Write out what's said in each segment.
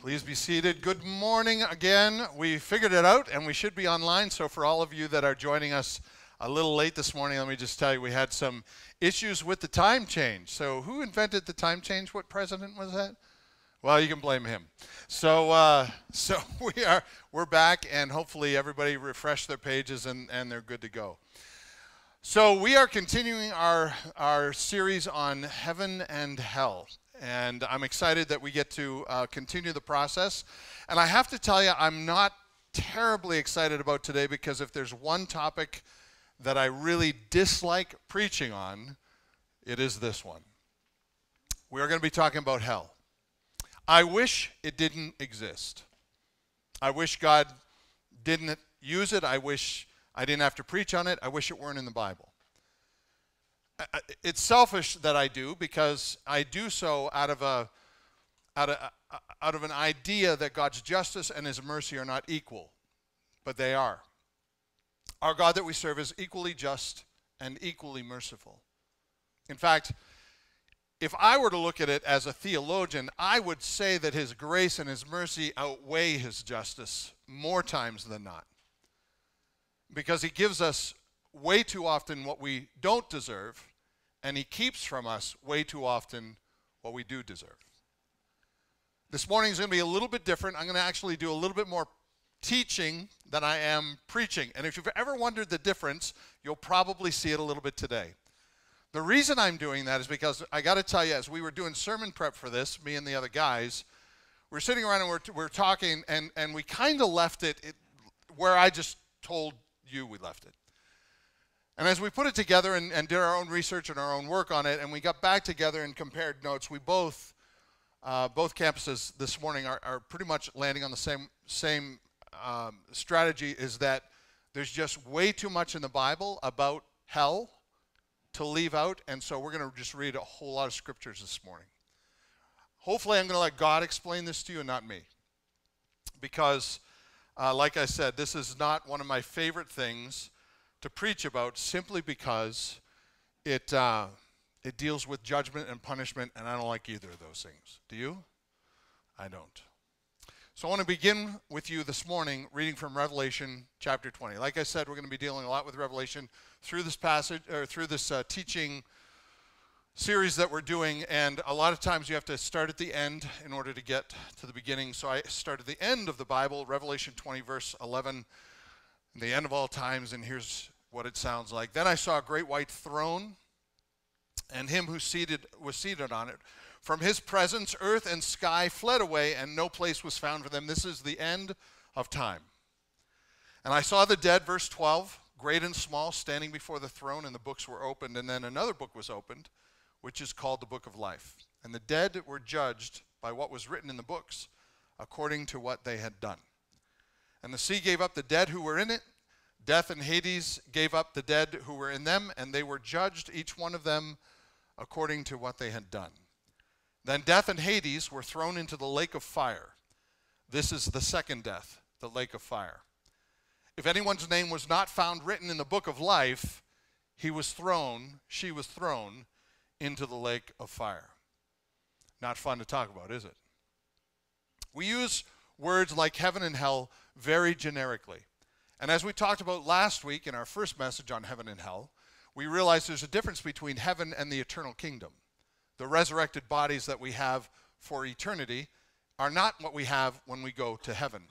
Please be seated. Good morning again. We figured it out and we should be online. So, for all of you that are joining us a little late this morning, let me just tell you we had some issues with the time change. So, who invented the time change? What president was that? Well, you can blame him. So, uh, so we are we're back, and hopefully everybody refreshed their pages and, and they're good to go. So we are continuing our our series on heaven and hell, and I'm excited that we get to uh, continue the process. And I have to tell you, I'm not terribly excited about today because if there's one topic that I really dislike preaching on, it is this one. We are going to be talking about hell. I wish it didn't exist. I wish God didn't use it. I wish I didn't have to preach on it. I wish it weren't in the Bible it's selfish that I do because I do so out of a out of, uh, out of an idea that God's justice and his mercy are not equal, but they are. Our God that we serve is equally just and equally merciful. In fact, if I were to look at it as a theologian, I would say that his grace and his mercy outweigh his justice more times than not. Because he gives us way too often what we don't deserve and he keeps from us way too often what we do deserve. This morning is going to be a little bit different. I'm going to actually do a little bit more teaching than I am preaching. And if you've ever wondered the difference, you'll probably see it a little bit today. The reason I'm doing that is because I got to tell you, as we were doing sermon prep for this, me and the other guys, we are sitting around and we're, we're talking, and, and we kind of left it, it where I just told you we left it. And as we put it together and, and, did our own research and our own work on it, and we got back together and compared notes, we both, uh, both campuses this morning are, are, pretty much landing on the same, same um, strategy is that there's just way too much in the Bible about hell to leave out, and so we're going to just read a whole lot of scriptures this morning. Hopefully, I'm going to let God explain this to you and not me. Because, uh, like I said, this is not one of my favorite things to preach about simply because it, uh, it deals with judgment and punishment, and I don't like either of those things. Do you? I don't. So I want to begin with you this morning reading from Revelation chapter 20. Like I said, we're going to be dealing a lot with Revelation through this passage or through this uh, teaching series that we're doing and a lot of times you have to start at the end in order to get to the beginning. So I start at the end of the Bible, Revelation 20 verse 11 the end of all times, and here's what it sounds like. Then I saw a great white throne, and him who seated was seated on it. From his presence, earth and sky fled away, and no place was found for them. This is the end of time. And I saw the dead, verse 12, great and small, standing before the throne, and the books were opened. And then another book was opened, which is called the Book of Life. And the dead were judged by what was written in the books, according to what they had done. And the sea gave up the dead who were in it. Death and Hades gave up the dead who were in them, and they were judged, each one of them, according to what they had done. Then death and Hades were thrown into the lake of fire. This is the second death, the lake of fire. If anyone's name was not found written in the book of life, he was thrown, she was thrown into the lake of fire. Not fun to talk about, is it? We use words like heaven and hell very generically. And as we talked about last week in our first message on heaven and hell, we realize there's a difference between heaven and the eternal kingdom. The resurrected bodies that we have for eternity are not what we have when we go to heaven.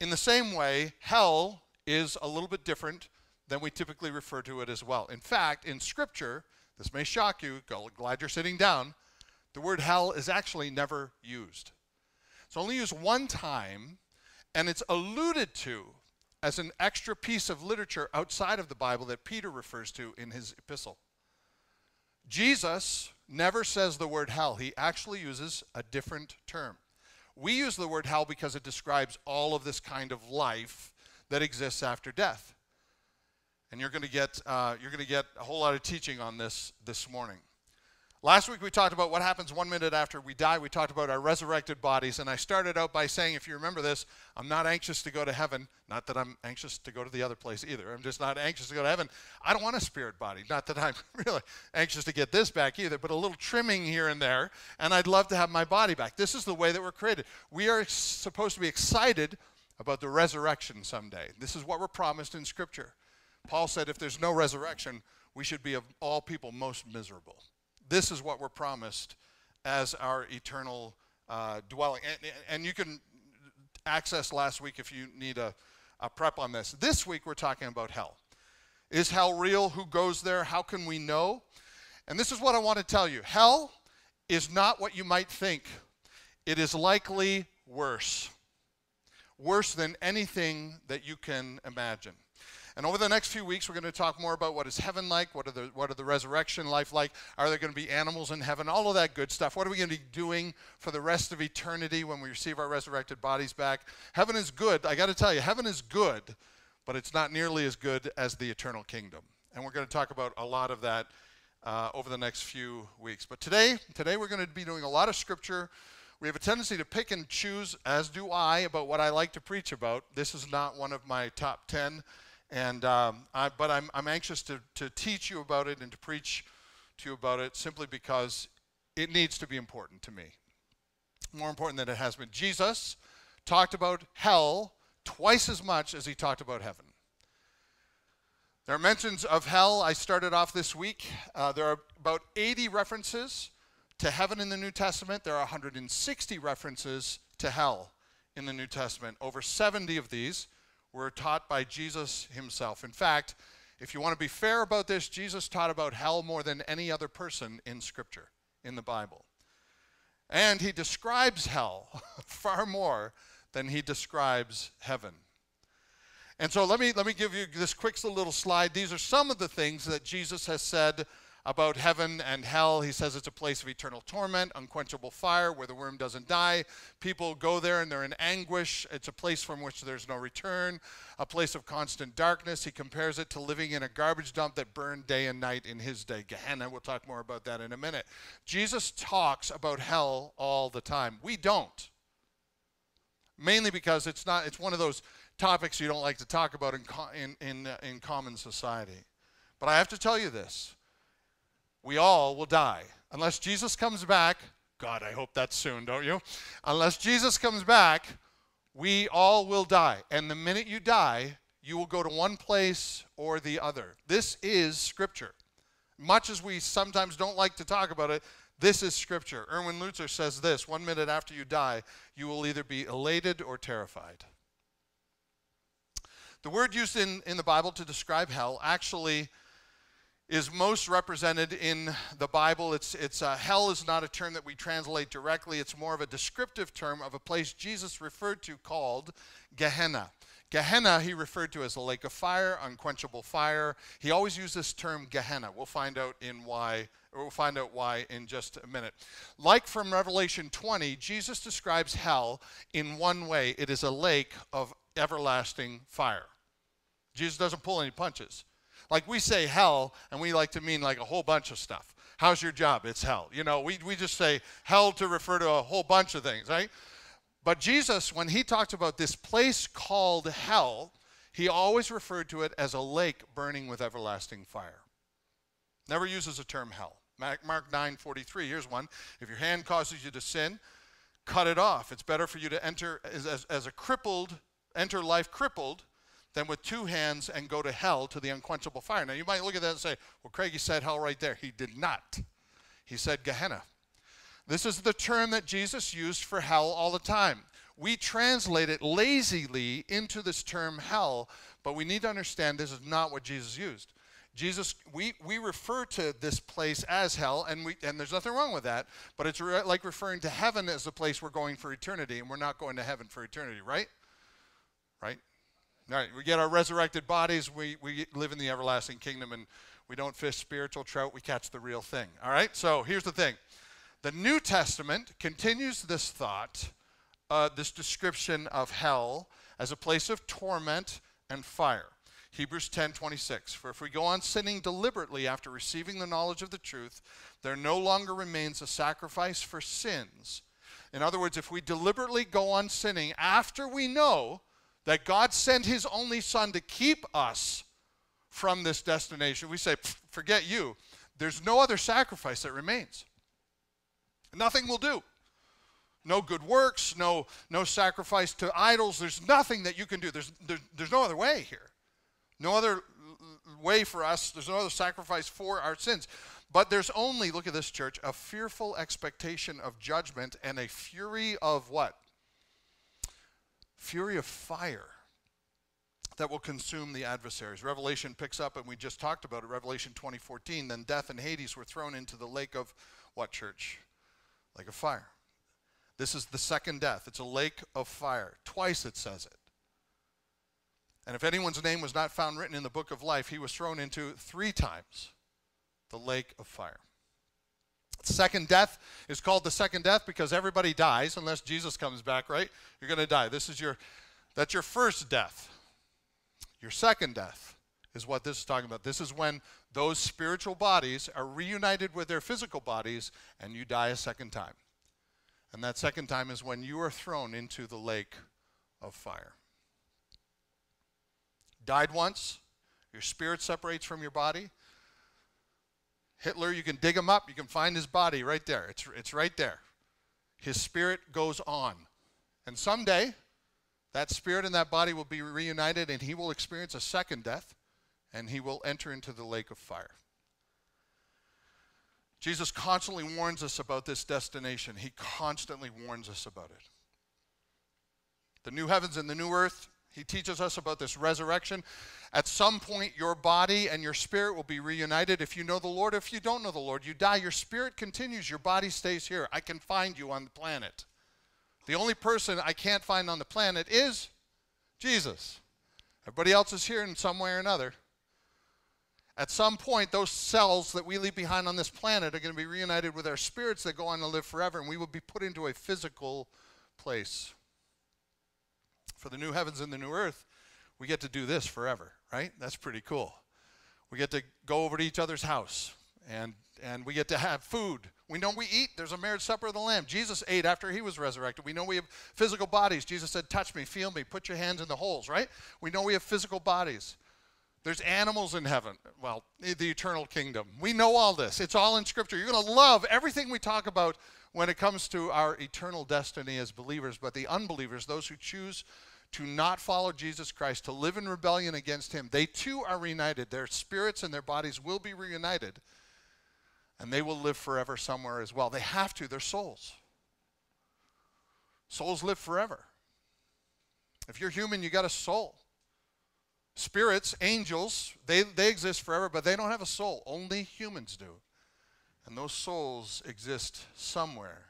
In the same way, hell is a little bit different than we typically refer to it as well. In fact, in Scripture, this may shock you, glad you're sitting down, the word hell is actually never used. It's only used one time and it's alluded to as an extra piece of literature outside of the Bible that Peter refers to in his epistle. Jesus never says the word hell, he actually uses a different term. We use the word hell because it describes all of this kind of life that exists after death. And you're going to get, uh, you're going to get a whole lot of teaching on this this morning. Last week we talked about what happens one minute after we die. We talked about our resurrected bodies. And I started out by saying, if you remember this, I'm not anxious to go to heaven. Not that I'm anxious to go to the other place either. I'm just not anxious to go to heaven. I don't want a spirit body. Not that I'm really anxious to get this back either, but a little trimming here and there. And I'd love to have my body back. This is the way that we're created. We are supposed to be excited about the resurrection someday. This is what we're promised in Scripture. Paul said, if there's no resurrection, we should be of all people most miserable this is what we're promised as our eternal uh, dwelling. And, and, you can access last week if you need a, a prep on this. This week we're talking about hell. Is hell real? Who goes there? How can we know? And this is what I want to tell you hell is not what you might think, it is likely worse. Worse than anything that you can imagine. And over the next few weeks, we're going to talk more about what is heaven like, what are the, what are the resurrection life like, are there going to be animals in heaven, all of that good stuff. What are we going to be doing for the rest of eternity when we receive our resurrected bodies back? Heaven is good. I got to tell you, heaven is good, but it's not nearly as good as the eternal kingdom. And we're going to talk about a lot of that uh, over the next few weeks. But today, today we're going to be doing a lot of scripture. We have a tendency to pick and choose, as do I, about what I like to preach about. This is not one of my top 10 and, um, I, but I'm, I'm anxious to, to teach you about it and to preach to you about it simply because it needs to be important to me. More important than it has been. Jesus talked about hell twice as much as he talked about heaven. There are mentions of hell. I started off this week. Uh, there are about 80 references to heaven in the New Testament. There are 160 references to hell in the New Testament. Over 70 of these were taught by Jesus himself. In fact, if you want to be fair about this, Jesus taught about hell more than any other person in Scripture, in the Bible. And he describes hell far more than he describes heaven. And so let me, let me give you this quick little slide. These are some of the things that Jesus has said about heaven and hell. He says it's a place of eternal torment, unquenchable fire where the worm doesn't die. People go there and they're in anguish. It's a place from which there's no return, a place of constant darkness. He compares it to living in a garbage dump that burned day and night in his day. Gehenna, we'll talk more about that in a minute. Jesus talks about hell all the time. We don't. Mainly because it's not it's one of those topics you don't like to talk about in in in, uh, in common society. But I have to tell you this we all will die. Unless Jesus comes back, God, I hope that's soon, don't you? Unless Jesus comes back, we all will die. And the minute you die, you will go to one place or the other. This is Scripture. Much as we sometimes don't like to talk about it, this is Scripture. Erwin Lutzer says this one minute after you die, you will either be elated or terrified. The word used in, in the Bible to describe hell actually is most represented in the Bible. It's, it's uh, hell is not a term that we translate directly. It's more of a descriptive term of a place Jesus referred to called Gehenna. Gehenna he referred to as a lake of fire, unquenchable fire. He always used this term Gehenna. We'll find out in why we'll find out why in just a minute. Like from Revelation 20, Jesus describes hell in one way. It is a lake of everlasting fire. Jesus doesn't pull any punches. Like we say hell, and we like to mean like a whole bunch of stuff. How's your job? It's hell. You know, we, we just say hell to refer to a whole bunch of things, right? But Jesus, when he talked about this place called hell, he always referred to it as a lake burning with everlasting fire. Never uses the term hell. Mark 9 43, here's one. If your hand causes you to sin, cut it off. It's better for you to enter as, as, as a crippled, enter life crippled than with two hands and go to hell to the unquenchable fire. Now, you might look at that and say, well, Craig, he said hell right there. He did not. He said Gehenna. This is the term that Jesus used for hell all the time. We translate it lazily into this term hell, but we need to understand this is not what Jesus used. Jesus, we, we refer to this place as hell, and, we, and there's nothing wrong with that, but it's re- like referring to heaven as the place we're going for eternity, and we're not going to heaven for eternity, right? Right? All right, we get our resurrected bodies, we, we live in the everlasting kingdom, and we don't fish spiritual trout, we catch the real thing. All right, so here's the thing the New Testament continues this thought, uh, this description of hell as a place of torment and fire. Hebrews 10 26. For if we go on sinning deliberately after receiving the knowledge of the truth, there no longer remains a sacrifice for sins. In other words, if we deliberately go on sinning after we know that God sent his only son to keep us from this destination, we say, forget you. There's no other sacrifice that remains. Nothing will do. No good works, no, no sacrifice to idols. There's nothing that you can do. There's, there, there's no other way here. No other way for us. There's no other sacrifice for our sins. But there's only, look at this church, a fearful expectation of judgment and a fury of what? Fury of fire that will consume the adversaries. Revelation picks up, and we just talked about it, Revelation 2014. Then death and Hades were thrown into the lake of what church? Lake of fire. This is the second death. It's a lake of fire. Twice it says it. And if anyone's name was not found written in the book of life, he was thrown into three times the lake of fire. Second death is called the second death because everybody dies unless Jesus comes back, right? You're going to die. This is your that's your first death. Your second death is what this is talking about. This is when those spiritual bodies are reunited with their physical bodies and you die a second time. And that second time is when you are thrown into the lake of fire. Died once, your spirit separates from your body. Hitler, you can dig him up, you can find his body right there. It's, it's right there. His spirit goes on. And someday, that spirit and that body will be reunited, and he will experience a second death, and he will enter into the lake of fire. Jesus constantly warns us about this destination. He constantly warns us about it. The new heavens and the new earth, he teaches us about this resurrection. At some point, your body and your spirit will be reunited. If you know the Lord, if you don't know the Lord, you die. Your spirit continues, your body stays here. I can find you on the planet. The only person I can't find on the planet is Jesus. Everybody else is here in some way or another. At some point, those cells that we leave behind on this planet are going to be reunited with our spirits that go on to live forever, and we will be put into a physical place. For the new heavens and the new earth, we get to do this forever, right? That's pretty cool. We get to go over to each other's house, and, and we get to have food. We know we eat. There's a marriage supper of the Lamb. Jesus ate after he was resurrected. We know we have physical bodies. Jesus said, Touch me, feel me, put your hands in the holes, right? We know we have physical bodies. There's animals in heaven. Well, the eternal kingdom. We know all this. It's all in Scripture. You're going to love everything we talk about when it comes to our eternal destiny as believers. But the unbelievers, those who choose to not follow Jesus Christ, to live in rebellion against Him, they too are reunited. Their spirits and their bodies will be reunited. And they will live forever somewhere as well. They have to, they're souls. Souls live forever. If you're human, you got a soul. Spirits, angels, they, they exist forever, but they don't have a soul. Only humans do. And those souls exist somewhere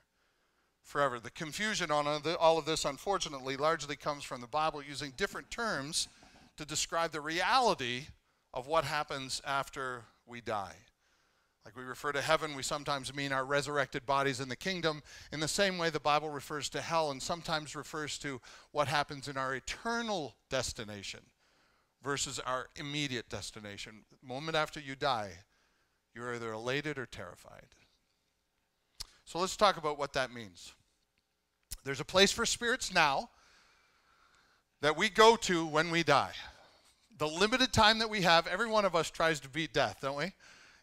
forever. The confusion on all of this, unfortunately, largely comes from the Bible using different terms to describe the reality of what happens after we die. Like we refer to heaven, we sometimes mean our resurrected bodies in the kingdom. In the same way, the Bible refers to hell and sometimes refers to what happens in our eternal destination versus our immediate destination. The moment after you die, you're either elated or terrified. So let's talk about what that means. There's a place for spirits now that we go to when we die. The limited time that we have, every one of us tries to beat death, don't we?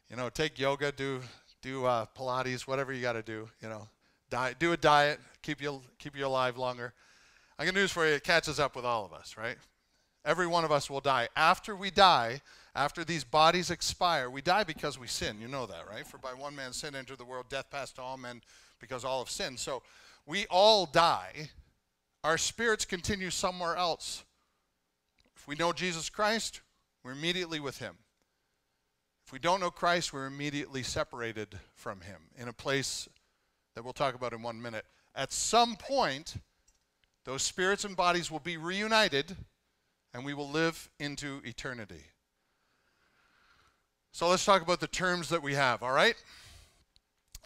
You know, take yoga, do do uh, Pilates, whatever you got to do. You know, diet, do a diet, keep you keep you alive longer. I got news for you. It catches up with all of us, right? Every one of us will die. After we die, after these bodies expire, we die because we sin. You know that, right? For by one man sin entered the world, death passed to all men because all have sinned. So we all die. Our spirits continue somewhere else. If we know Jesus Christ, we're immediately with him. If we don't know Christ, we're immediately separated from him in a place that we'll talk about in one minute. At some point, those spirits and bodies will be reunited and we will live into eternity. So let's talk about the terms that we have, all right?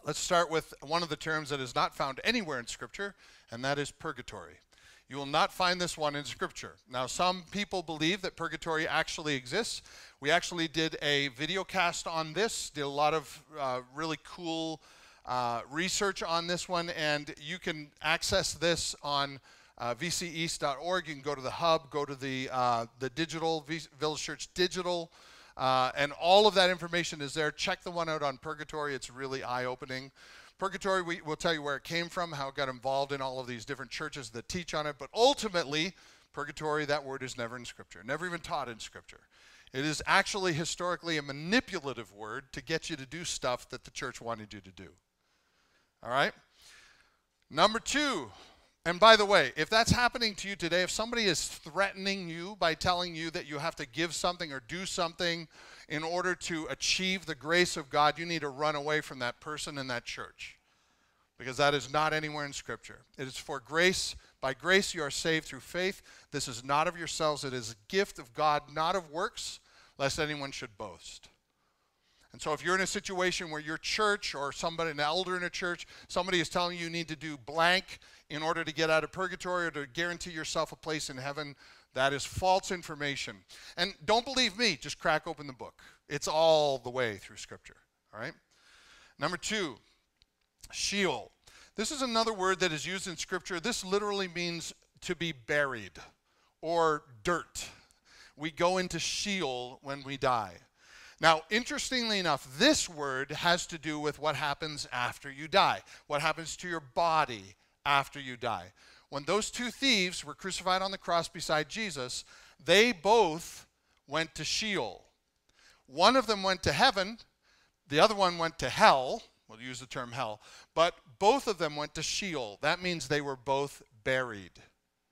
Let's start with one of the terms that is not found anywhere in Scripture, and that is purgatory. You will not find this one in Scripture. Now, some people believe that purgatory actually exists. We actually did a video cast on this, did a lot of uh, really cool uh, research on this one, and you can access this on uh, vceast.org. You can go to the hub, go to the, uh, the digital, v- Village Church digital, uh, and all of that information is there. Check the one out on purgatory, it's really eye opening. Purgatory, we, will tell you where it came from, how it got involved in all of these different churches that teach on it, but ultimately, purgatory, that word is never in Scripture, never even taught in Scripture. It is actually historically a manipulative word to get you to do stuff that the church wanted you to do. All right? Number two, and by the way, if that's happening to you today, if somebody is threatening you by telling you that you have to give something or do something in order to achieve the grace of God, you need to run away from that person and that church. Because that is not anywhere in Scripture. It is for grace. By grace you are saved through faith. This is not of yourselves, it is a gift of God, not of works, lest anyone should boast. And so if you're in a situation where your church or somebody, an elder in a church, somebody is telling you you need to do blank in order to get out of purgatory or to guarantee yourself a place in heaven, that is false information. And don't believe me, just crack open the book. It's all the way through Scripture. All right? Number two, Sheol. This is another word that is used in Scripture. This literally means to be buried or dirt. We go into Sheol when we die. Now, interestingly enough, this word has to do with what happens after you die, what happens to your body after you die when those two thieves were crucified on the cross beside Jesus, they both went to Sheol. One of them went to heaven, the other one went to hell. We'll use the term hell, but both of them went to Sheol. That means they were both buried.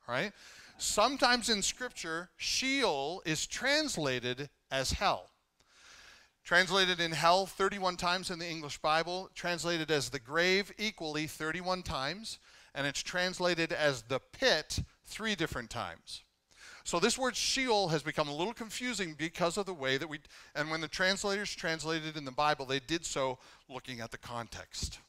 Right? Sometimes in Scripture, Sheol is translated as hell. Translated in hell 31 times in the English Bible, translated as the grave equally 31 times and it's translated as the pit three different times. So this word Sheol has become a little confusing because of the way that we, and when the translators translated in the Bible, they did so looking at the context.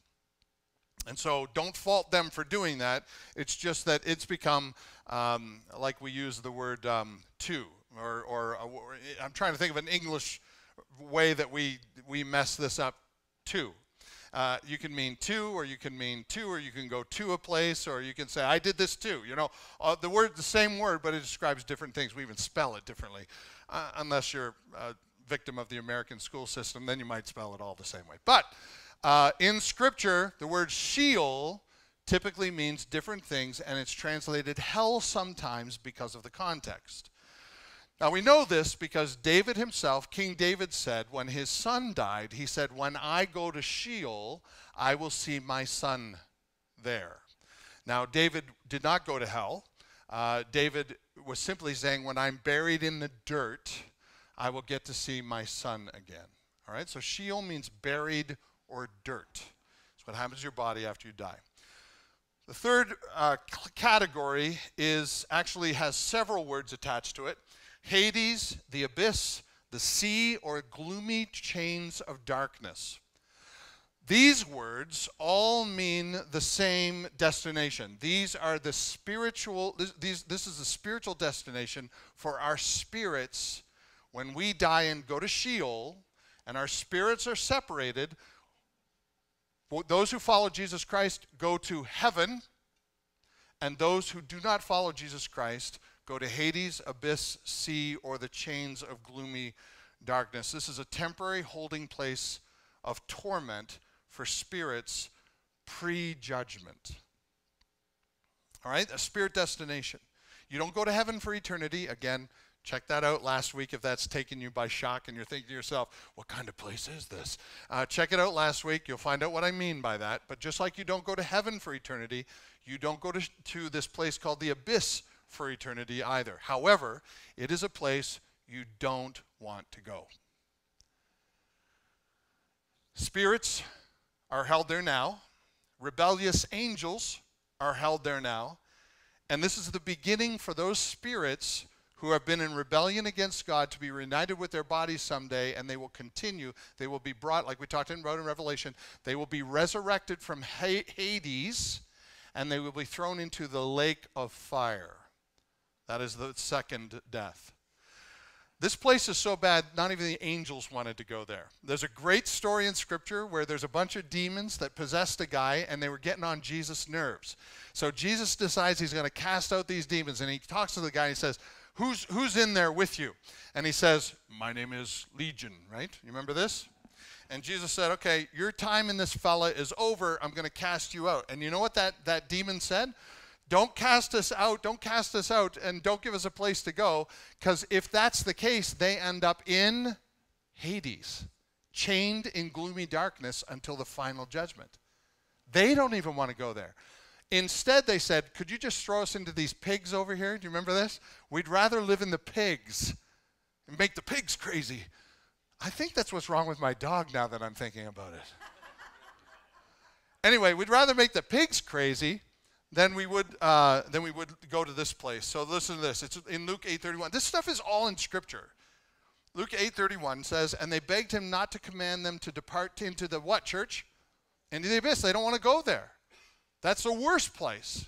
And so don't fault them for doing that. It's just that it's become, um, like we use the word um, to, or, or uh, I'm trying to think of an English way that we, we mess this up too. Uh, you can mean to, or you can mean to, or you can go to a place, or you can say, I did this too. You know, uh, the word, the same word, but it describes different things. We even spell it differently. Uh, unless you're a victim of the American school system, then you might spell it all the same way. But uh, in Scripture, the word Sheol typically means different things, and it's translated hell sometimes because of the context. Now we know this because David himself, King David said, when his son died, he said, When I go to Sheol, I will see my son there. Now, David did not go to hell. Uh, David was simply saying, When I'm buried in the dirt, I will get to see my son again. All right, so Sheol means buried or dirt. It's what happens to your body after you die. The third uh, category is actually has several words attached to it. Hades, the abyss, the sea, or gloomy chains of darkness. These words all mean the same destination. These are the spiritual, this, these, this is the spiritual destination for our spirits when we die and go to Sheol and our spirits are separated. Those who follow Jesus Christ go to heaven, and those who do not follow Jesus Christ Go to Hades, abyss, sea, or the chains of gloomy darkness. This is a temporary holding place of torment for spirits pre judgment. All right, a spirit destination. You don't go to heaven for eternity. Again, check that out last week if that's taken you by shock and you're thinking to yourself, what kind of place is this? Uh, check it out last week. You'll find out what I mean by that. But just like you don't go to heaven for eternity, you don't go to, to this place called the abyss for eternity either. However, it is a place you don't want to go. Spirits are held there now, rebellious angels are held there now, and this is the beginning for those spirits who have been in rebellion against God to be reunited with their bodies someday, and they will continue. They will be brought, like we talked about in Revelation, they will be resurrected from Hades and they will be thrown into the lake of fire. That is the second death. This place is so bad, not even the angels wanted to go there. There's a great story in Scripture where there's a bunch of demons that possessed a guy and they were getting on Jesus' nerves. So Jesus decides he's going to cast out these demons and he talks to the guy and he says, who's, who's in there with you? And he says, My name is Legion, right? You remember this? And Jesus said, Okay, your time in this fella is over. I'm going to cast you out. And you know what that, that demon said? Don't cast us out, don't cast us out, and don't give us a place to go, because if that's the case, they end up in Hades, chained in gloomy darkness until the final judgment. They don't even want to go there. Instead, they said, Could you just throw us into these pigs over here? Do you remember this? We'd rather live in the pigs and make the pigs crazy. I think that's what's wrong with my dog now that I'm thinking about it. anyway, we'd rather make the pigs crazy then we would uh, then we would go to this place. So listen to this. It's in Luke 8:31. This stuff is all in Scripture. Luke 8:31 says, "And they begged him not to command them to depart into the what church? Into the abyss. They don't want to go there. That's the worst place."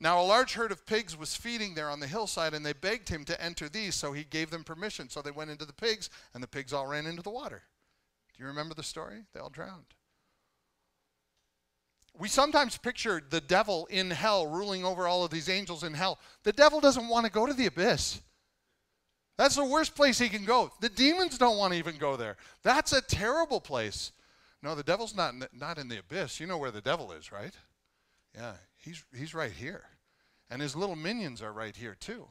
Now a large herd of pigs was feeding there on the hillside, and they begged him to enter these, so he gave them permission. So they went into the pigs, and the pigs all ran into the water. Do you remember the story? They all drowned. We sometimes picture the devil in hell ruling over all of these angels in hell. The devil doesn't want to go to the abyss. That's the worst place he can go. The demons don't want to even go there. That's a terrible place. No, the devil's not in the, not in the abyss. You know where the devil is, right? Yeah, he's he's right here. And his little minions are right here too.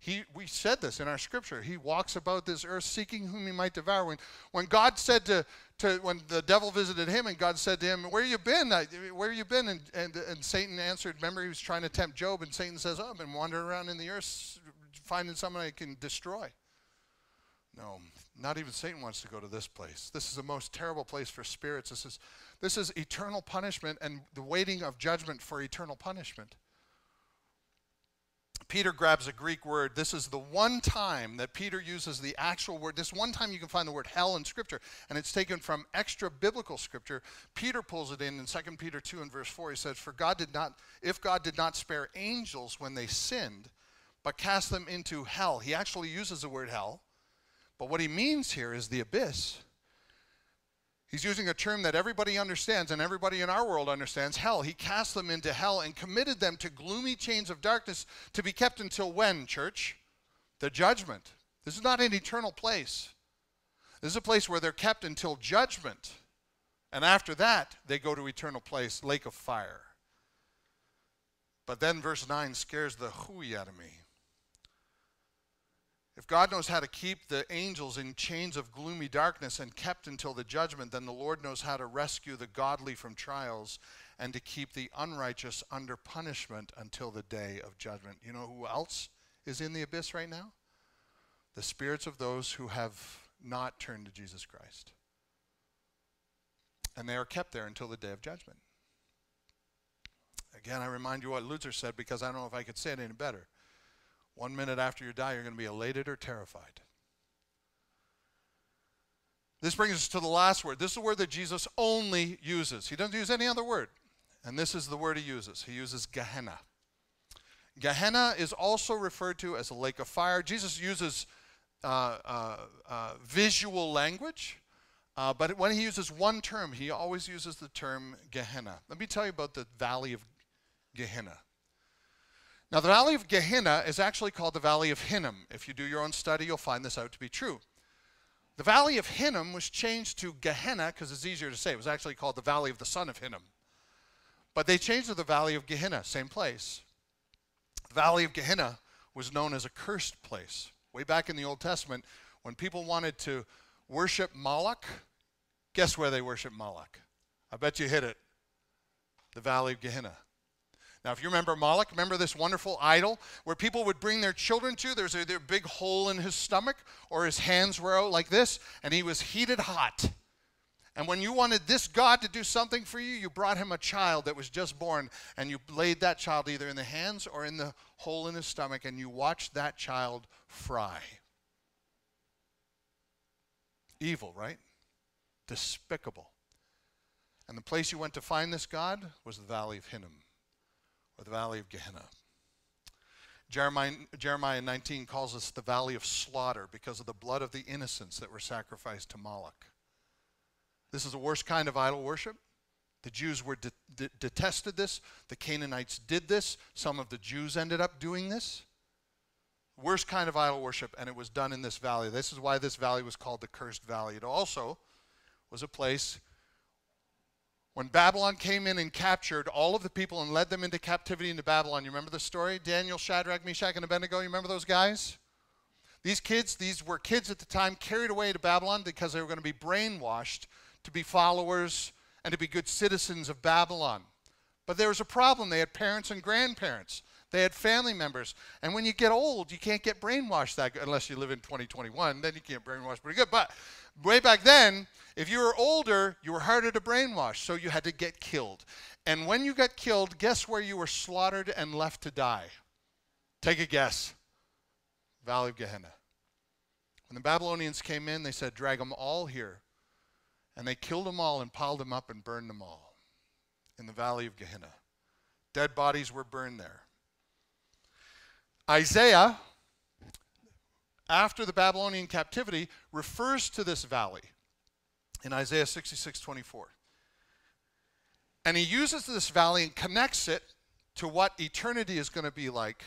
He, we said this in our scripture. He walks about this earth seeking whom he might devour. When, when God said to, to, when the devil visited him and God said to him, Where you been? Where you been? And, and, and Satan answered, Remember, he was trying to tempt Job, and Satan says, Oh, I've been wandering around in the earth finding someone I can destroy. No, not even Satan wants to go to this place. This is the most terrible place for spirits. This is, this is eternal punishment and the waiting of judgment for eternal punishment. Peter grabs a Greek word. This is the one time that Peter uses the actual word. This one time you can find the word hell in Scripture, and it's taken from extra biblical Scripture. Peter pulls it in in 2 Peter 2 and verse 4. He says, For God did not, if God did not spare angels when they sinned, but cast them into hell. He actually uses the word hell, but what he means here is the abyss. He's using a term that everybody understands and everybody in our world understands hell. He cast them into hell and committed them to gloomy chains of darkness to be kept until when, church? The judgment. This is not an eternal place. This is a place where they're kept until judgment. And after that, they go to eternal place, lake of fire. But then verse 9 scares the hooey out of me. If God knows how to keep the angels in chains of gloomy darkness and kept until the judgment, then the Lord knows how to rescue the godly from trials and to keep the unrighteous under punishment until the day of judgment. You know who else is in the abyss right now? The spirits of those who have not turned to Jesus Christ. And they are kept there until the day of judgment. Again, I remind you what Lutzer said because I don't know if I could say it any better. One minute after you die, you're going to be elated or terrified. This brings us to the last word. This is a word that Jesus only uses. He doesn't use any other word. And this is the word he uses. He uses Gehenna. Gehenna is also referred to as a lake of fire. Jesus uses uh, uh, uh, visual language, uh, but when he uses one term, he always uses the term Gehenna. Let me tell you about the valley of Gehenna. Now, the Valley of Gehenna is actually called the Valley of Hinnom. If you do your own study, you'll find this out to be true. The Valley of Hinnom was changed to Gehenna because it's easier to say. It was actually called the Valley of the Son of Hinnom. But they changed to the Valley of Gehenna, same place. The Valley of Gehenna was known as a cursed place. Way back in the Old Testament, when people wanted to worship Moloch, guess where they worship Moloch? I bet you hit it. The Valley of Gehenna. Now, if you remember Moloch, remember this wonderful idol where people would bring their children to? There's either a big hole in his stomach or his hands were out like this, and he was heated hot. And when you wanted this God to do something for you, you brought him a child that was just born, and you laid that child either in the hands or in the hole in his stomach, and you watched that child fry. Evil, right? Despicable. And the place you went to find this God was the valley of Hinnom, or the valley of Gehenna. Jeremiah, Jeremiah 19 calls us the valley of slaughter because of the blood of the innocents that were sacrificed to Moloch. This is the worst kind of idol worship. The Jews were de- de- detested this. The Canaanites did this. Some of the Jews ended up doing this. Worst kind of idol worship, and it was done in this valley. This is why this valley was called the Cursed Valley. It also was a place when Babylon came in and captured all of the people and led them into captivity into Babylon. You remember the story? Daniel, Shadrach, Meshach, and Abednego. You remember those guys? These kids, these were kids at the time carried away to Babylon because they were going to be brainwashed to be followers and to be good citizens of Babylon. But there was a problem. They had parents and grandparents. They had family members. And when you get old, you can't get brainwashed that unless you live in 2021. Then you can't brainwash pretty good. But way back then, if you were older, you were harder to brainwash. So you had to get killed. And when you got killed, guess where you were slaughtered and left to die? Take a guess. Valley of Gehenna. When the Babylonians came in, they said, drag them all here. And they killed them all and piled them up and burned them all in the valley of Gehenna. Dead bodies were burned there. Isaiah, after the Babylonian captivity, refers to this valley in Isaiah 66 24. And he uses this valley and connects it to what eternity is going to be like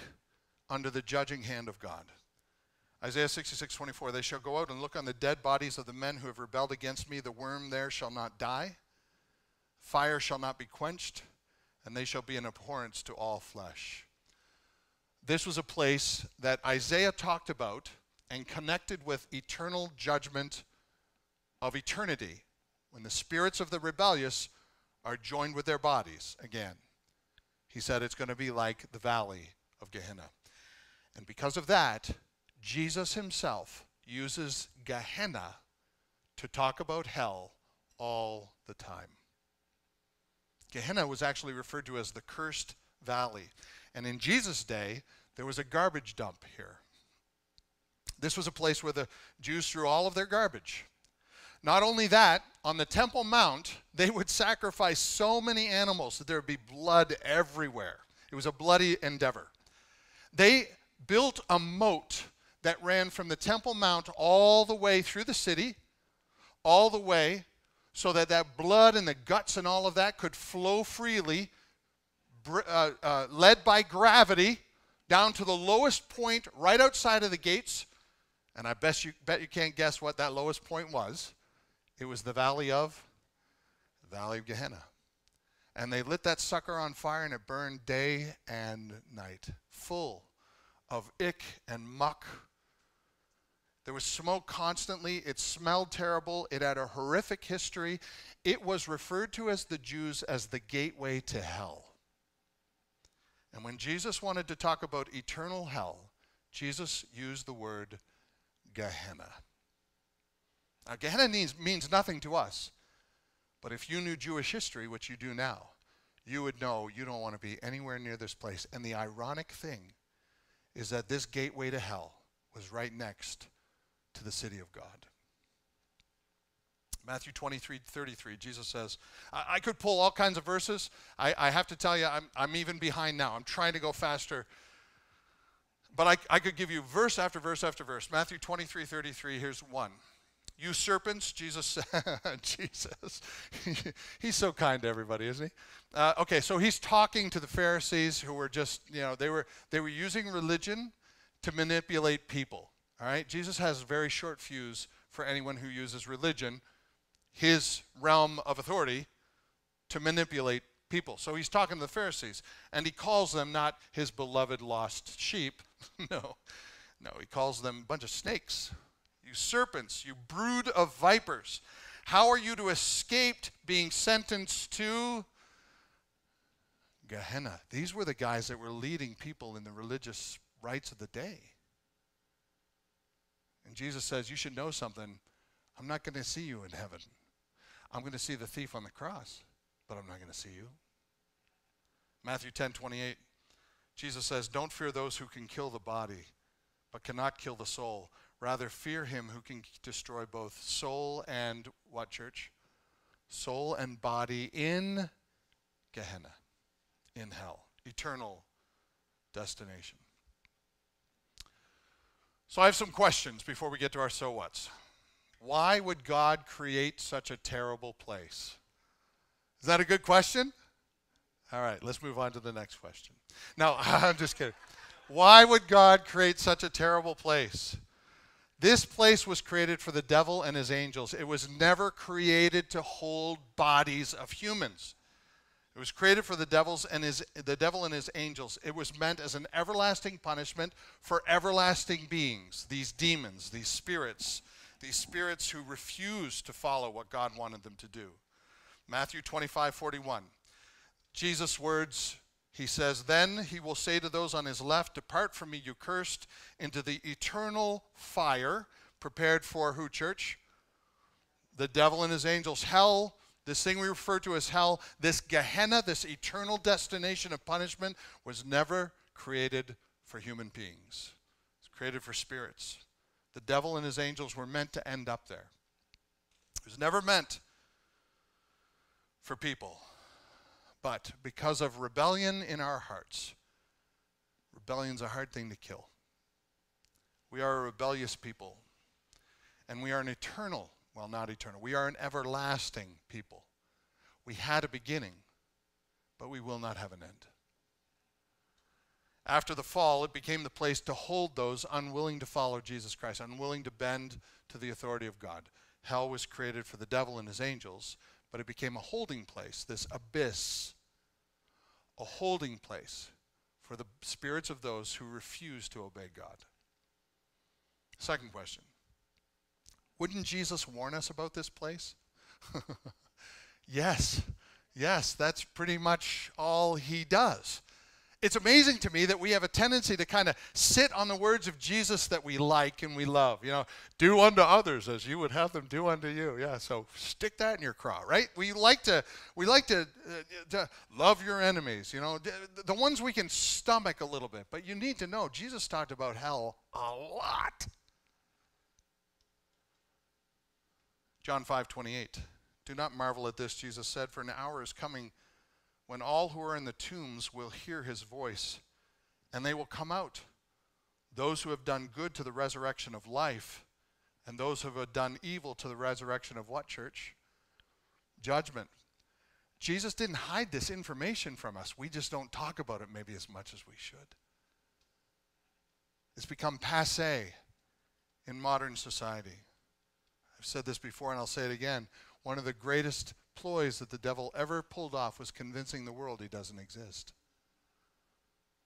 under the judging hand of God. Isaiah 66, 24, they shall go out and look on the dead bodies of the men who have rebelled against me. The worm there shall not die, fire shall not be quenched, and they shall be an abhorrence to all flesh. This was a place that Isaiah talked about and connected with eternal judgment of eternity when the spirits of the rebellious are joined with their bodies again. He said it's going to be like the valley of Gehenna. And because of that, Jesus himself uses Gehenna to talk about hell all the time. Gehenna was actually referred to as the cursed valley. And in Jesus' day, there was a garbage dump here. This was a place where the Jews threw all of their garbage. Not only that, on the Temple Mount, they would sacrifice so many animals that there would be blood everywhere. It was a bloody endeavor. They built a moat that ran from the Temple Mount all the way through the city, all the way, so that that blood and the guts and all of that could flow freely, uh, uh, led by gravity, down to the lowest point right outside of the gates. And I bet you, bet you can't guess what that lowest point was. It was the valley of, valley of Gehenna. And they lit that sucker on fire and it burned day and night, full of ick and muck there was smoke constantly. It smelled terrible. It had a horrific history. It was referred to as the Jews as the gateway to hell. And when Jesus wanted to talk about eternal hell, Jesus used the word Gehenna. Now, Gehenna means, means nothing to us. But if you knew Jewish history, which you do now, you would know you don't want to be anywhere near this place. And the ironic thing is that this gateway to hell was right next to the city of God. Matthew 23, 33, Jesus says, I, I could pull all kinds of verses. I, I have to tell you, I'm, I'm even behind now. I'm trying to go faster. But I, I could give you verse after verse after verse. Matthew 23, 33, here's one. You serpents, Jesus, Jesus, he's so kind to everybody, isn't he? Uh, okay, so he's talking to the Pharisees who were just, you know, they were they were using religion to manipulate people. All right? Jesus has a very short fuse for anyone who uses religion, his realm of authority, to manipulate people. So he's talking to the Pharisees, and he calls them not his beloved lost sheep. no, no, he calls them a bunch of snakes. You serpents, you brood of vipers. How are you to escape being sentenced to Gehenna? These were the guys that were leading people in the religious rites of the day. And Jesus says, You should know something. I'm not going to see you in heaven. I'm going to see the thief on the cross, but I'm not going to see you. Matthew 10 28, Jesus says, Don't fear those who can kill the body, but cannot kill the soul. Rather, fear him who can destroy both soul and what, church? soul and body in Gehenna, in hell, eternal destination. So I have some questions before we get to our so whats. Why would God create such a terrible place? Is that a good question? All right, let's move on to the next question. No, I'm just kidding. Why would God create such a terrible place? This place was created for the devil and his angels. It was never created to hold bodies of humans. It was created for the devils and his the devil and his angels. It was meant as an everlasting punishment for everlasting beings, these demons, these spirits, these spirits who refused to follow what God wanted them to do. Matthew 25, 41. Jesus' words, he says, Then he will say to those on his left, Depart from me, you cursed, into the eternal fire prepared for who, church? The devil and his angels. Hell this thing we refer to as hell, this Gehenna, this eternal destination of punishment, was never created for human beings. It's created for spirits. The devil and his angels were meant to end up there. It was never meant for people. But because of rebellion in our hearts, rebellion's a hard thing to kill. We are a rebellious people. And we are an eternal well, not eternal. We are an everlasting people. We had a beginning, but we will not have an end. After the fall, it became the place to hold those unwilling to follow Jesus Christ, unwilling to bend to the authority of God. Hell was created for the devil and his angels, but it became a holding place, this abyss, a holding place for the spirits of those who refuse to obey God. Second question wouldn't Jesus warn us about this place? yes, yes, that's pretty much all he does. It's amazing to me that we have a tendency to kind of sit on the words of Jesus that we like and we love. You know, do unto others as you would have them do unto you. Yeah, so stick that in your craw, right? We like to we like to, uh, to love your enemies. You know, the, the ones we can stomach a little bit. But you need to know Jesus talked about hell a lot. John 5 28. Do not marvel at this, Jesus said, for an hour is coming when all who are in the tombs will hear his voice, and they will come out. Those who have done good to the resurrection of life, and those who have done evil to the resurrection of what, church? Judgment. Jesus didn't hide this information from us. We just don't talk about it maybe as much as we should. It's become passe in modern society. I've said this before and I'll say it again. One of the greatest ploys that the devil ever pulled off was convincing the world he doesn't exist.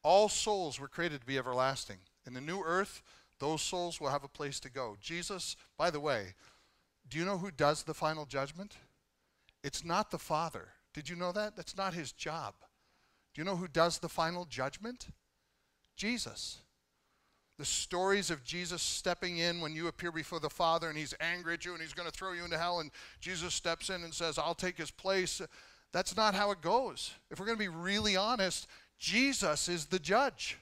All souls were created to be everlasting. In the new earth, those souls will have a place to go. Jesus, by the way, do you know who does the final judgment? It's not the Father. Did you know that? That's not his job. Do you know who does the final judgment? Jesus the stories of Jesus stepping in when you appear before the Father and he's angry at you and he's going to throw you into hell, and Jesus steps in and says, I'll take his place. That's not how it goes. If we're going to be really honest, Jesus is the judge.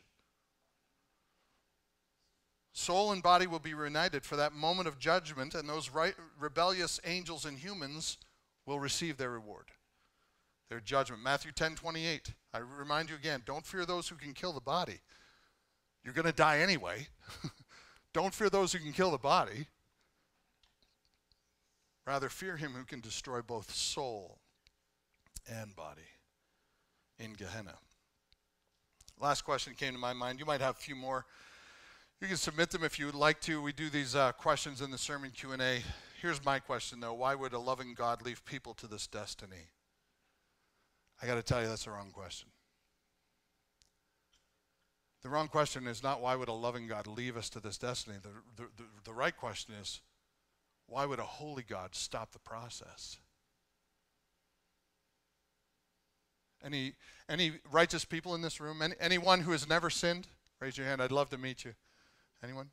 Soul and body will be reunited for that moment of judgment, and those right, rebellious angels and humans will receive their reward, their judgment. Matthew 10 28. I remind you again don't fear those who can kill the body you're going to die anyway. Don't fear those who can kill the body. Rather, fear him who can destroy both soul and body in Gehenna. Last question came to my mind. You might have a few more. You can submit them if you would like to. We do these uh, questions in the sermon Q&A. Here's my question, though. Why would a loving God leave people to this destiny? I got to tell you, that's the wrong question. The wrong question is not why would a loving God leave us to this destiny? The, the, the, the right question is why would a holy God stop the process? Any, any righteous people in this room? Any, anyone who has never sinned? Raise your hand. I'd love to meet you. Anyone?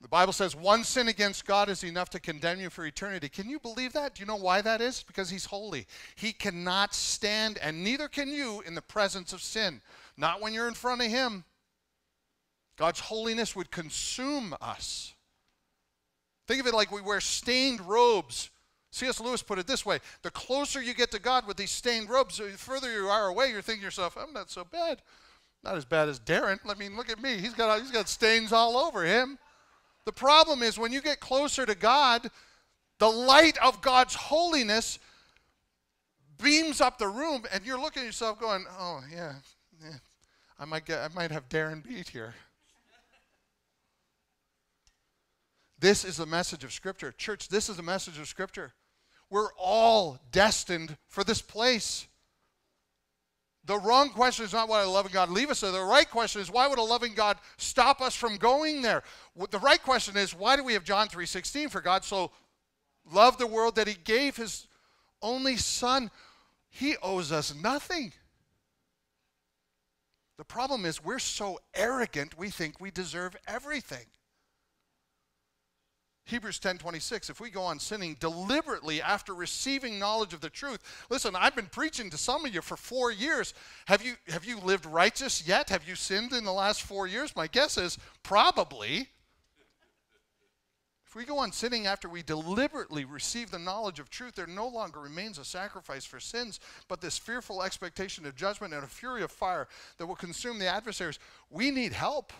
The Bible says one sin against God is enough to condemn you for eternity. Can you believe that? Do you know why that is? Because He's holy. He cannot stand, and neither can you, in the presence of sin. Not when you're in front of Him. God's holiness would consume us. Think of it like we wear stained robes C.S. Lewis put it this way the closer you get to God with these stained robes, the further you are away, you're thinking to yourself, I'm not so bad. Not as bad as Darren. I mean, look at me. He's got, he's got stains all over him. The problem is when you get closer to God, the light of God's holiness beams up the room, and you're looking at yourself going, oh, yeah, yeah. I, might get, I might have Darren beat here. This is the message of Scripture. Church, this is the message of Scripture. We're all destined for this place. The wrong question is not why a loving God leave us there. The right question is why would a loving God stop us from going there? The right question is why do we have John 3:16 for God so loved the world that he gave his only son. He owes us nothing. The problem is we're so arrogant we think we deserve everything. Hebrews 10:26 if we go on sinning deliberately after receiving knowledge of the truth. Listen, I've been preaching to some of you for 4 years. Have you have you lived righteous yet? Have you sinned in the last 4 years? My guess is probably. If we go on sinning after we deliberately receive the knowledge of truth, there no longer remains a sacrifice for sins, but this fearful expectation of judgment and a fury of fire that will consume the adversaries. We need help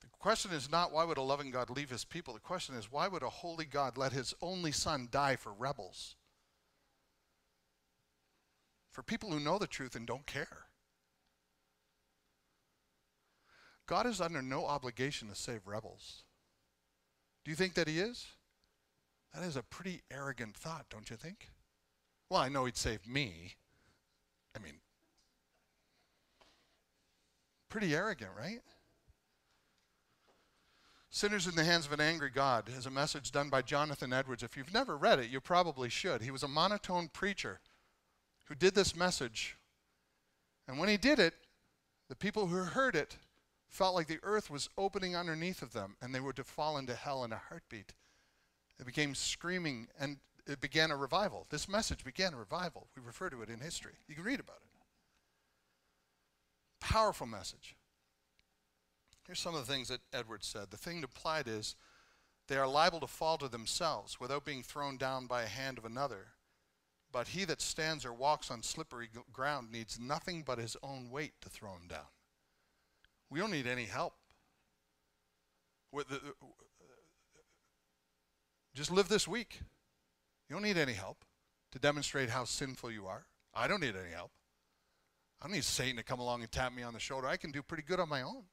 The question is not why would a loving God leave his people? The question is why would a holy God let his only son die for rebels? For people who know the truth and don't care. God is under no obligation to save rebels. Do you think that he is? That is a pretty arrogant thought, don't you think? Well, I know he'd save me. I mean, pretty arrogant, right? Sinners in the Hands of an Angry God is a message done by Jonathan Edwards. If you've never read it, you probably should. He was a monotone preacher who did this message. And when he did it, the people who heard it felt like the earth was opening underneath of them and they were to fall into hell in a heartbeat. It became screaming and it began a revival. This message began a revival. We refer to it in history. You can read about it. Powerful message. Here's some of the things that Edwards said. The thing applied is they are liable to fall to themselves without being thrown down by a hand of another. But he that stands or walks on slippery ground needs nothing but his own weight to throw him down. We don't need any help. Just live this week. You don't need any help to demonstrate how sinful you are. I don't need any help. I don't need Satan to come along and tap me on the shoulder. I can do pretty good on my own.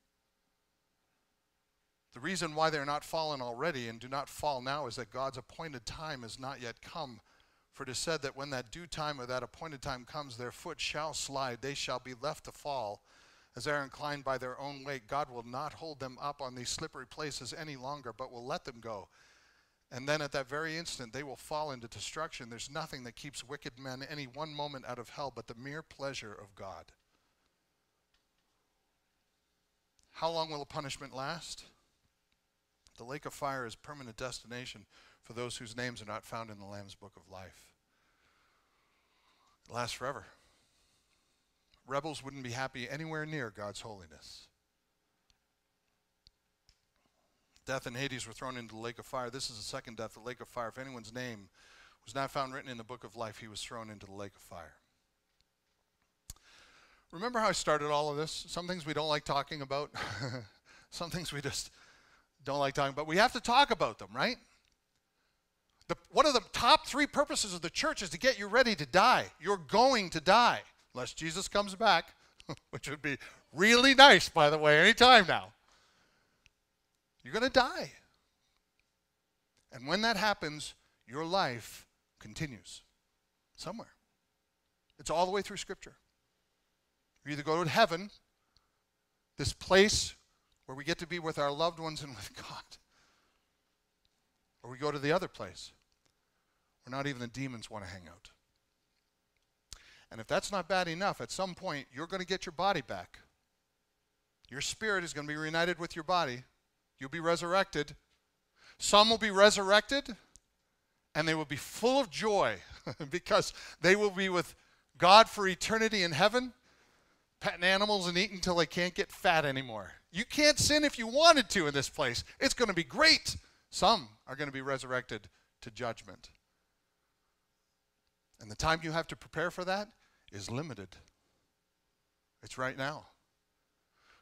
The reason why they're not fallen already and do not fall now is that God's appointed time has not yet come. For it is said that when that due time or that appointed time comes, their foot shall slide, they shall be left to fall. As they are inclined by their own weight, God will not hold them up on these slippery places any longer, but will let them go. And then at that very instant, they will fall into destruction. There's nothing that keeps wicked men any one moment out of hell but the mere pleasure of God. How long will the punishment last? The lake of fire is permanent destination for those whose names are not found in the Lamb's book of life. It lasts forever. Rebels wouldn't be happy anywhere near God's holiness. Death and Hades were thrown into the lake of fire. This is the second death, the lake of fire. If anyone's name was not found written in the book of life, he was thrown into the lake of fire. Remember how I started all of this? Some things we don't like talking about, some things we just don't like talking about. We have to talk about them, right? The, one of the top three purposes of the church is to get you ready to die. You're going to die, unless Jesus comes back, which would be really nice, by the way, anytime now. You're going to die. And when that happens, your life continues somewhere. It's all the way through Scripture. You either go to heaven, this place where we get to be with our loved ones and with God. Or we go to the other place where not even the demons want to hang out. And if that's not bad enough, at some point you're going to get your body back. Your spirit is going to be reunited with your body. You'll be resurrected. Some will be resurrected and they will be full of joy because they will be with God for eternity in heaven, petting animals and eating until they can't get fat anymore. You can't sin if you wanted to in this place. It's going to be great. Some are going to be resurrected to judgment. And the time you have to prepare for that is limited. It's right now.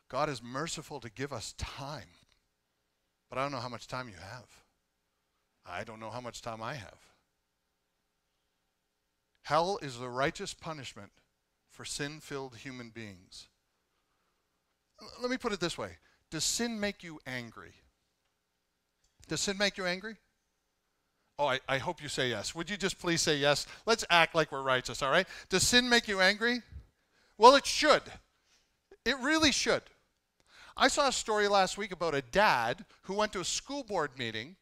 God is merciful to give us time. But I don't know how much time you have. I don't know how much time I have. Hell is the righteous punishment for sin filled human beings. Let me put it this way Does sin make you angry? Does sin make you angry? Oh, I, I hope you say yes. Would you just please say yes? Let's act like we're righteous, all right? Does sin make you angry? Well, it should. It really should. I saw a story last week about a dad who went to a school board meeting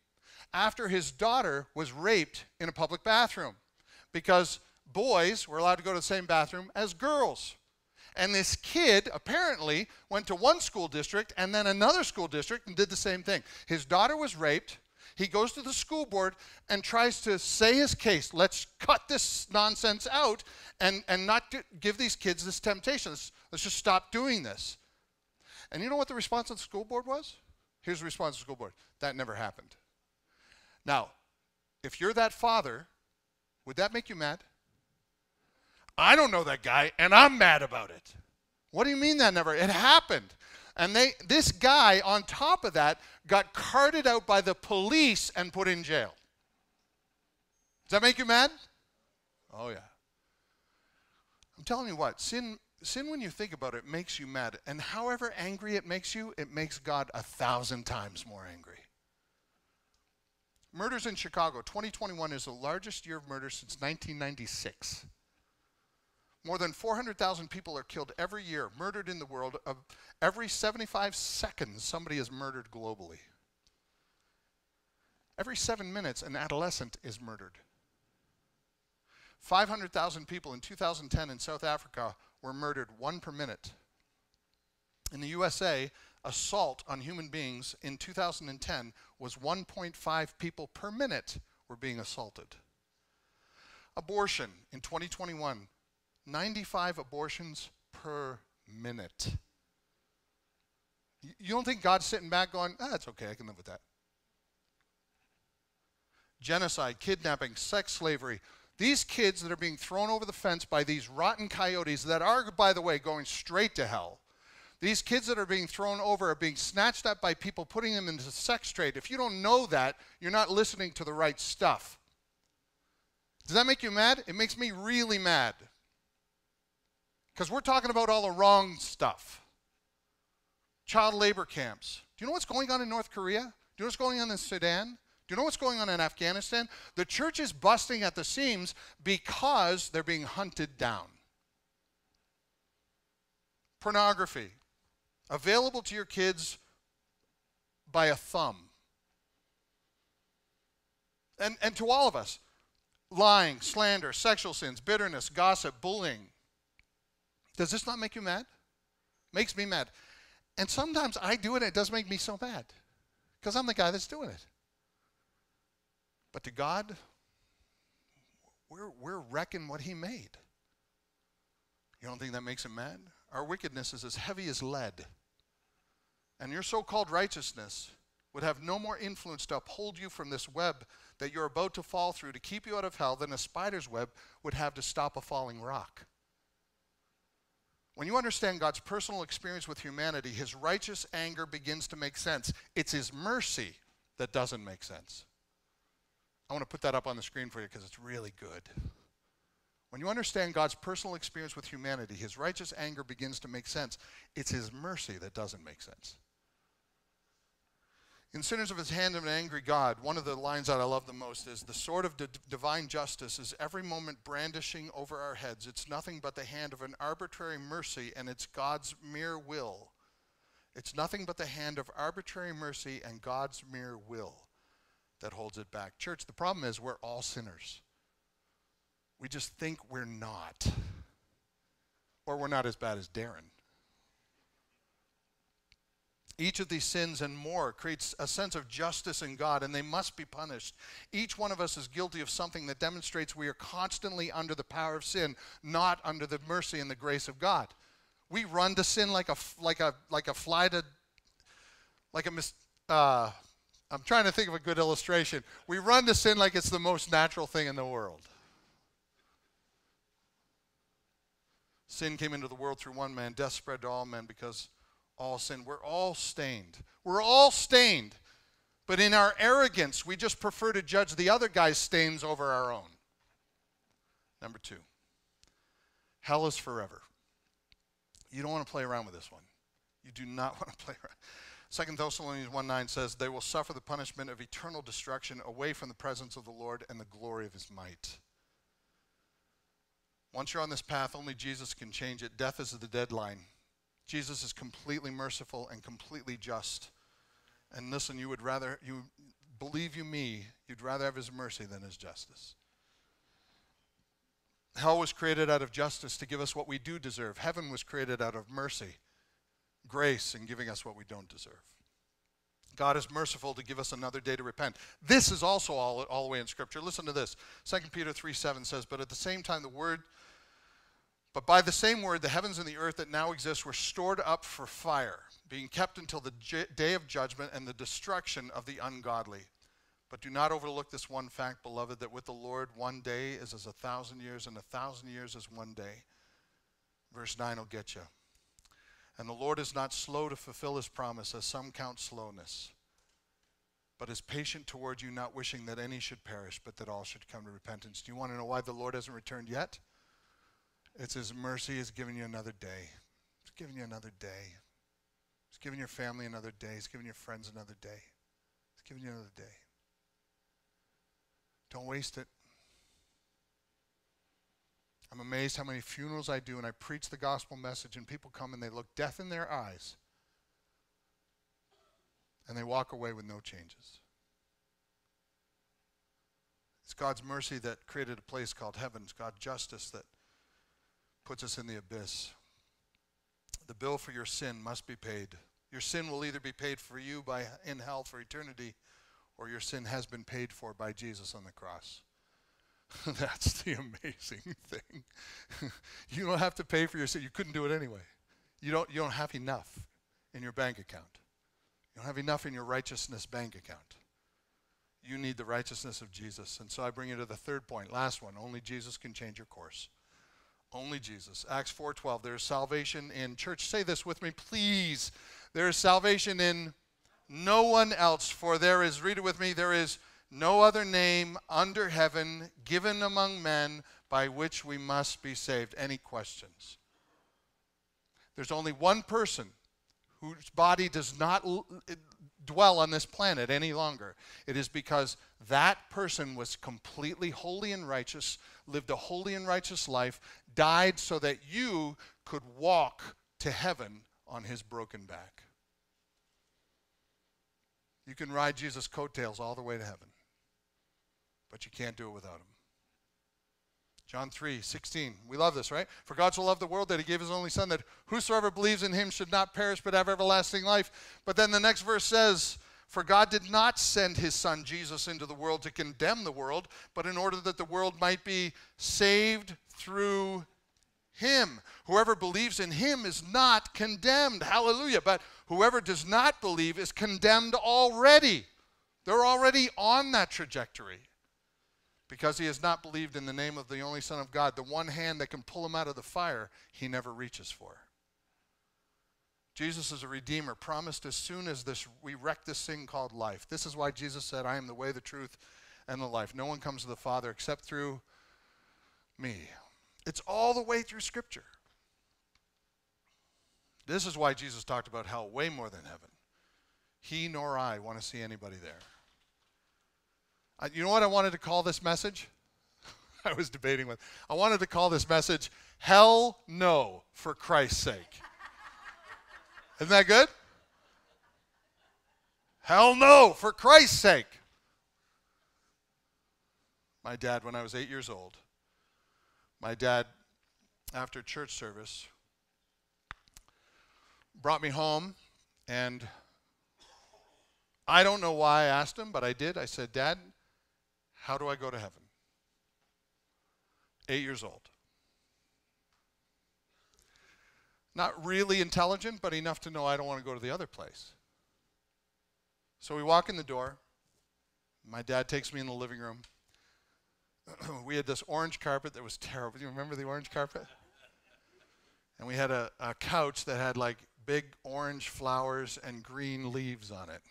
after his daughter was raped in a public bathroom because boys were allowed to go to the same bathroom as girls. And this kid apparently went to one school district and then another school district and did the same thing. His daughter was raped. He goes to the school board and tries to say his case. Let's cut this nonsense out and, and not give these kids this temptation. Let's, let's just stop doing this. And you know what the response of the school board was? Here's the response of the school board that never happened. Now, if you're that father, would that make you mad? I don't know that guy, and I'm mad about it. What do you mean that never? It happened. And they, this guy, on top of that, got carted out by the police and put in jail. Does that make you mad? Oh, yeah. I'm telling you what, sin, sin, when you think about it, makes you mad. And however angry it makes you, it makes God a thousand times more angry. Murders in Chicago, 2021 is the largest year of murder since 1996. More than 400,000 people are killed every year, murdered in the world. Of every 75 seconds, somebody is murdered globally. Every seven minutes, an adolescent is murdered. 500,000 people in 2010 in South Africa were murdered, one per minute. In the USA, assault on human beings in 2010 was 1.5 people per minute were being assaulted. Abortion in 2021 95 abortions per minute. You don't think God's sitting back going, ah, that's okay, I can live with that. Genocide, kidnapping, sex slavery. These kids that are being thrown over the fence by these rotten coyotes that are, by the way, going straight to hell. These kids that are being thrown over are being snatched up by people putting them into sex trade. If you don't know that, you're not listening to the right stuff. Does that make you mad? It makes me really mad. Because we're talking about all the wrong stuff. Child labor camps. Do you know what's going on in North Korea? Do you know what's going on in Sudan? Do you know what's going on in Afghanistan? The church is busting at the seams because they're being hunted down. Pornography. Available to your kids by a thumb. And, and to all of us lying, slander, sexual sins, bitterness, gossip, bullying, does this not make you mad? Makes me mad. And sometimes I do it and it does make me so mad because I'm the guy that's doing it. But to God, we're, we're wrecking what He made. You don't think that makes Him mad? Our wickedness is as heavy as lead. And your so called righteousness would have no more influence to uphold you from this web that you're about to fall through to keep you out of hell than a spider's web would have to stop a falling rock. When you understand God's personal experience with humanity, his righteous anger begins to make sense. It's his mercy that doesn't make sense. I want to put that up on the screen for you because it's really good. When you understand God's personal experience with humanity, his righteous anger begins to make sense. It's his mercy that doesn't make sense. In Sinners of His Hand of an Angry God, one of the lines that I love the most is The sword of divine justice is every moment brandishing over our heads. It's nothing but the hand of an arbitrary mercy, and it's God's mere will. It's nothing but the hand of arbitrary mercy and God's mere will that holds it back. Church, the problem is we're all sinners. We just think we're not, or we're not as bad as Darren. Each of these sins and more creates a sense of justice in God, and they must be punished. Each one of us is guilty of something that demonstrates we are constantly under the power of sin, not under the mercy and the grace of God. We run to sin like a like a like a fly to like a mis, uh, I'm trying to think of a good illustration. We run to sin like it's the most natural thing in the world. Sin came into the world through one man, death spread to all men because all sin. We're all stained. We're all stained. But in our arrogance, we just prefer to judge the other guy's stains over our own. Number two, hell is forever. You don't want to play around with this one. You do not want to play around. Second Thessalonians 1 9 says, They will suffer the punishment of eternal destruction away from the presence of the Lord and the glory of his might. Once you're on this path, only Jesus can change it. Death is the deadline. Jesus is completely merciful and completely just. And listen, you would rather, you believe you me, you'd rather have his mercy than his justice. Hell was created out of justice to give us what we do deserve. Heaven was created out of mercy, grace, and giving us what we don't deserve. God is merciful to give us another day to repent. This is also all, all the way in Scripture. Listen to this. 2 Peter 3 7 says, But at the same time, the word, but by the same word, the heavens and the earth that now exist were stored up for fire, being kept until the j- day of judgment and the destruction of the ungodly. But do not overlook this one fact, beloved, that with the Lord one day is as a thousand years, and a thousand years as one day. Verse 9 will get you. And the Lord is not slow to fulfill his promise, as some count slowness, but is patient toward you, not wishing that any should perish, but that all should come to repentance. Do you want to know why the Lord hasn't returned yet? It's his mercy has giving you another day. He's giving you another day. He's giving your family another day. He's giving your friends another day. He's giving you another day. Don't waste it. I'm amazed how many funerals I do and I preach the gospel message and people come and they look death in their eyes and they walk away with no changes. It's God's mercy that created a place called heaven. It's God's justice that puts us in the abyss. The bill for your sin must be paid. Your sin will either be paid for you by in hell for eternity or your sin has been paid for by Jesus on the cross. That's the amazing thing. you don't have to pay for your sin. You couldn't do it anyway. You don't, you don't have enough in your bank account. You don't have enough in your righteousness bank account. You need the righteousness of Jesus. And so I bring you to the third point, last one. Only Jesus can change your course. Only Jesus. Acts 4:12. There is salvation in church. Say this with me, please. There is salvation in no one else, for there is, read it with me, there is no other name under heaven given among men by which we must be saved. Any questions? There's only one person whose body does not dwell on this planet any longer. It is because that person was completely holy and righteous, lived a holy and righteous life, died so that you could walk to heaven on his broken back. You can ride Jesus' coattails all the way to heaven, but you can't do it without him. John 3, 16. We love this, right? For God so loved the world that he gave his only Son, that whosoever believes in him should not perish but have everlasting life. But then the next verse says, For God did not send his Son Jesus into the world to condemn the world, but in order that the world might be saved through him. Whoever believes in him is not condemned. Hallelujah. But whoever does not believe is condemned already. They're already on that trajectory because he has not believed in the name of the only Son of God, the one hand that can pull him out of the fire, he never reaches for. Jesus is a redeemer, promised as soon as this we wreck this thing called life. This is why Jesus said, I am the way, the truth, and the life. No one comes to the Father except through me. It's all the way through Scripture. This is why Jesus talked about hell way more than heaven. He nor I want to see anybody there. You know what I wanted to call this message? I was debating with. I wanted to call this message Hell No for Christ's sake. Isn't that good? Hell no for Christ's sake. My dad, when I was eight years old, my dad, after church service, brought me home, and I don't know why I asked him, but I did. I said, Dad, how do I go to heaven? Eight years old. Not really intelligent, but enough to know I don't want to go to the other place. So we walk in the door. My dad takes me in the living room. we had this orange carpet that was terrible. Do you remember the orange carpet? And we had a, a couch that had like big orange flowers and green leaves on it.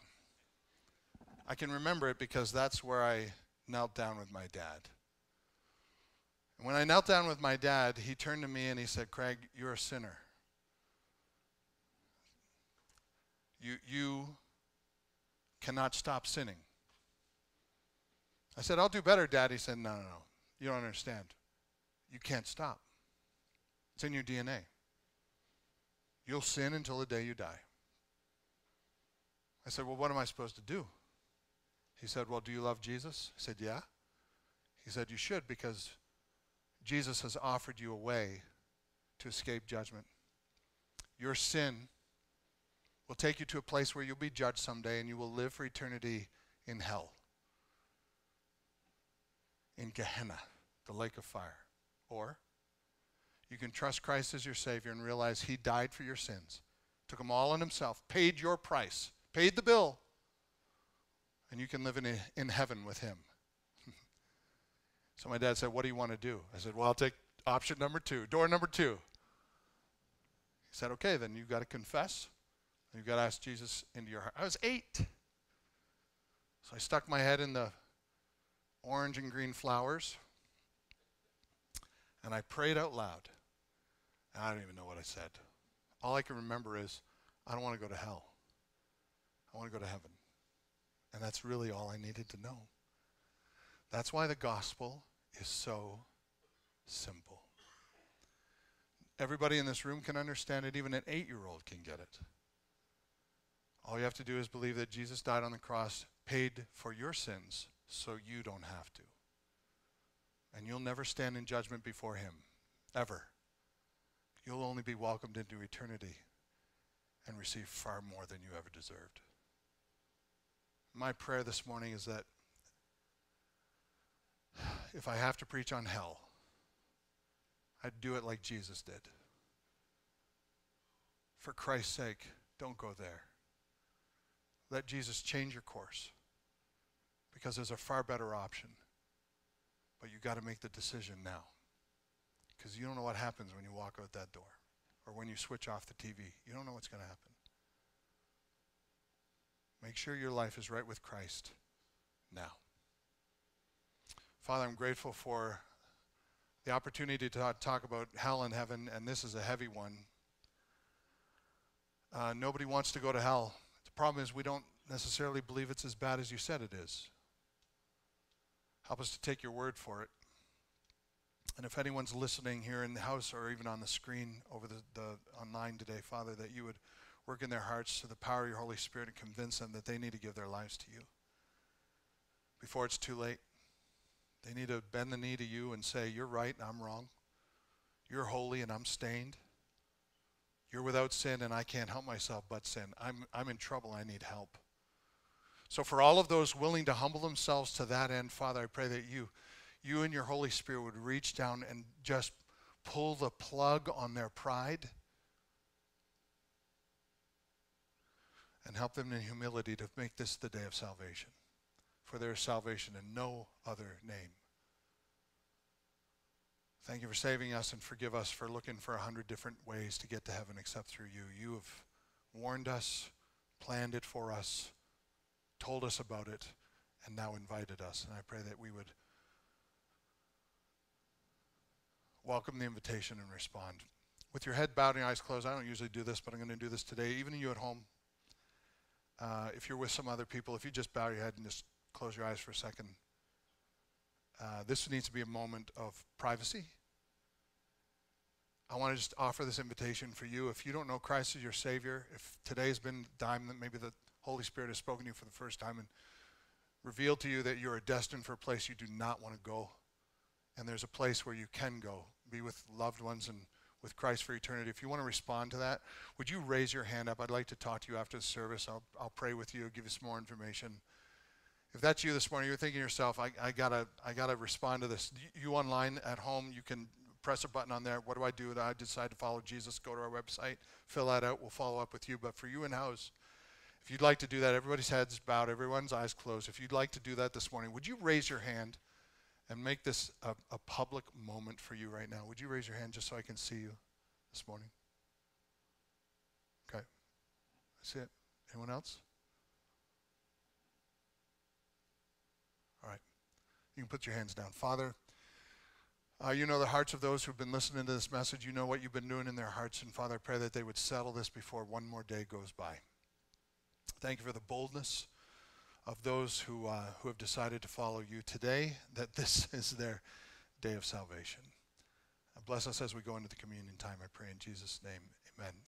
I can remember it because that's where I knelt down with my dad. And when I knelt down with my dad, he turned to me and he said, Craig, you're a sinner. You, you cannot stop sinning. I said, I'll do better, Dad. He said, No, no, no. You don't understand. You can't stop. It's in your DNA. You'll sin until the day you die. I said, Well, what am I supposed to do? He said, Well, do you love Jesus? I said, Yeah. He said, You should because Jesus has offered you a way to escape judgment. Your sin will take you to a place where you'll be judged someday and you will live for eternity in hell, in Gehenna, the lake of fire. Or you can trust Christ as your Savior and realize He died for your sins, took them all on Himself, paid your price, paid the bill, and you can live in, in heaven with Him. so my dad said, What do you want to do? I said, Well, I'll take option number two, door number two. He said, Okay, then you've got to confess You've got to ask Jesus into your heart. I was eight. So I stuck my head in the orange and green flowers and I prayed out loud. And I don't even know what I said. All I can remember is, I don't want to go to hell. I want to go to heaven. And that's really all I needed to know. That's why the gospel is so simple. Everybody in this room can understand it, even an eight year old can get it. All you have to do is believe that Jesus died on the cross, paid for your sins, so you don't have to. And you'll never stand in judgment before Him, ever. You'll only be welcomed into eternity and receive far more than you ever deserved. My prayer this morning is that if I have to preach on hell, I'd do it like Jesus did. For Christ's sake, don't go there. Let Jesus change your course because there's a far better option. But you got to make the decision now because you don't know what happens when you walk out that door or when you switch off the TV. You don't know what's going to happen. Make sure your life is right with Christ now. Father, I'm grateful for the opportunity to talk about hell and heaven, and this is a heavy one. Uh, nobody wants to go to hell problem is we don't necessarily believe it's as bad as you said it is. Help us to take your word for it. And if anyone's listening here in the house or even on the screen over the, the online today, Father, that you would work in their hearts to the power of your Holy Spirit and convince them that they need to give their lives to you before it's too late. They need to bend the knee to you and say, You're right and I'm wrong. You're holy and I'm stained. You're without sin, and I can't help myself but sin. I'm, I'm in trouble. I need help. So, for all of those willing to humble themselves to that end, Father, I pray that you, you and your Holy Spirit would reach down and just pull the plug on their pride and help them in humility to make this the day of salvation. For there is salvation in no other name. Thank you for saving us and forgive us for looking for a hundred different ways to get to heaven except through you. You have warned us, planned it for us, told us about it, and now invited us. And I pray that we would welcome the invitation and respond. With your head bowed and eyes closed, I don't usually do this, but I'm going to do this today. Even you at home, uh, if you're with some other people, if you just bow your head and just close your eyes for a second. Uh, this needs to be a moment of privacy I want to just offer this invitation for you. If you don't know Christ as your Savior, if today has been the time that maybe the Holy Spirit has spoken to you for the first time and revealed to you that you are destined for a place you do not want to go, and there's a place where you can go, be with loved ones and with Christ for eternity. If you want to respond to that, would you raise your hand up? I'd like to talk to you after the service. I'll, I'll pray with you, give you some more information. If that's you this morning, you're thinking to yourself, I, I gotta, I gotta respond to this. You online at home, you can press a button on there. What do I do? I decide to follow Jesus. Go to our website, fill that out. We'll follow up with you. But for you in house, if you'd like to do that, everybody's heads bowed, everyone's eyes closed. If you'd like to do that this morning, would you raise your hand and make this a, a public moment for you right now? Would you raise your hand just so I can see you this morning? Okay. That's it. Anyone else? All right. You can put your hands down. Father, uh, you know the hearts of those who've been listening to this message. You know what you've been doing in their hearts. And Father, I pray that they would settle this before one more day goes by. Thank you for the boldness of those who, uh, who have decided to follow you today, that this is their day of salvation. Bless us as we go into the communion time, I pray in Jesus' name. Amen.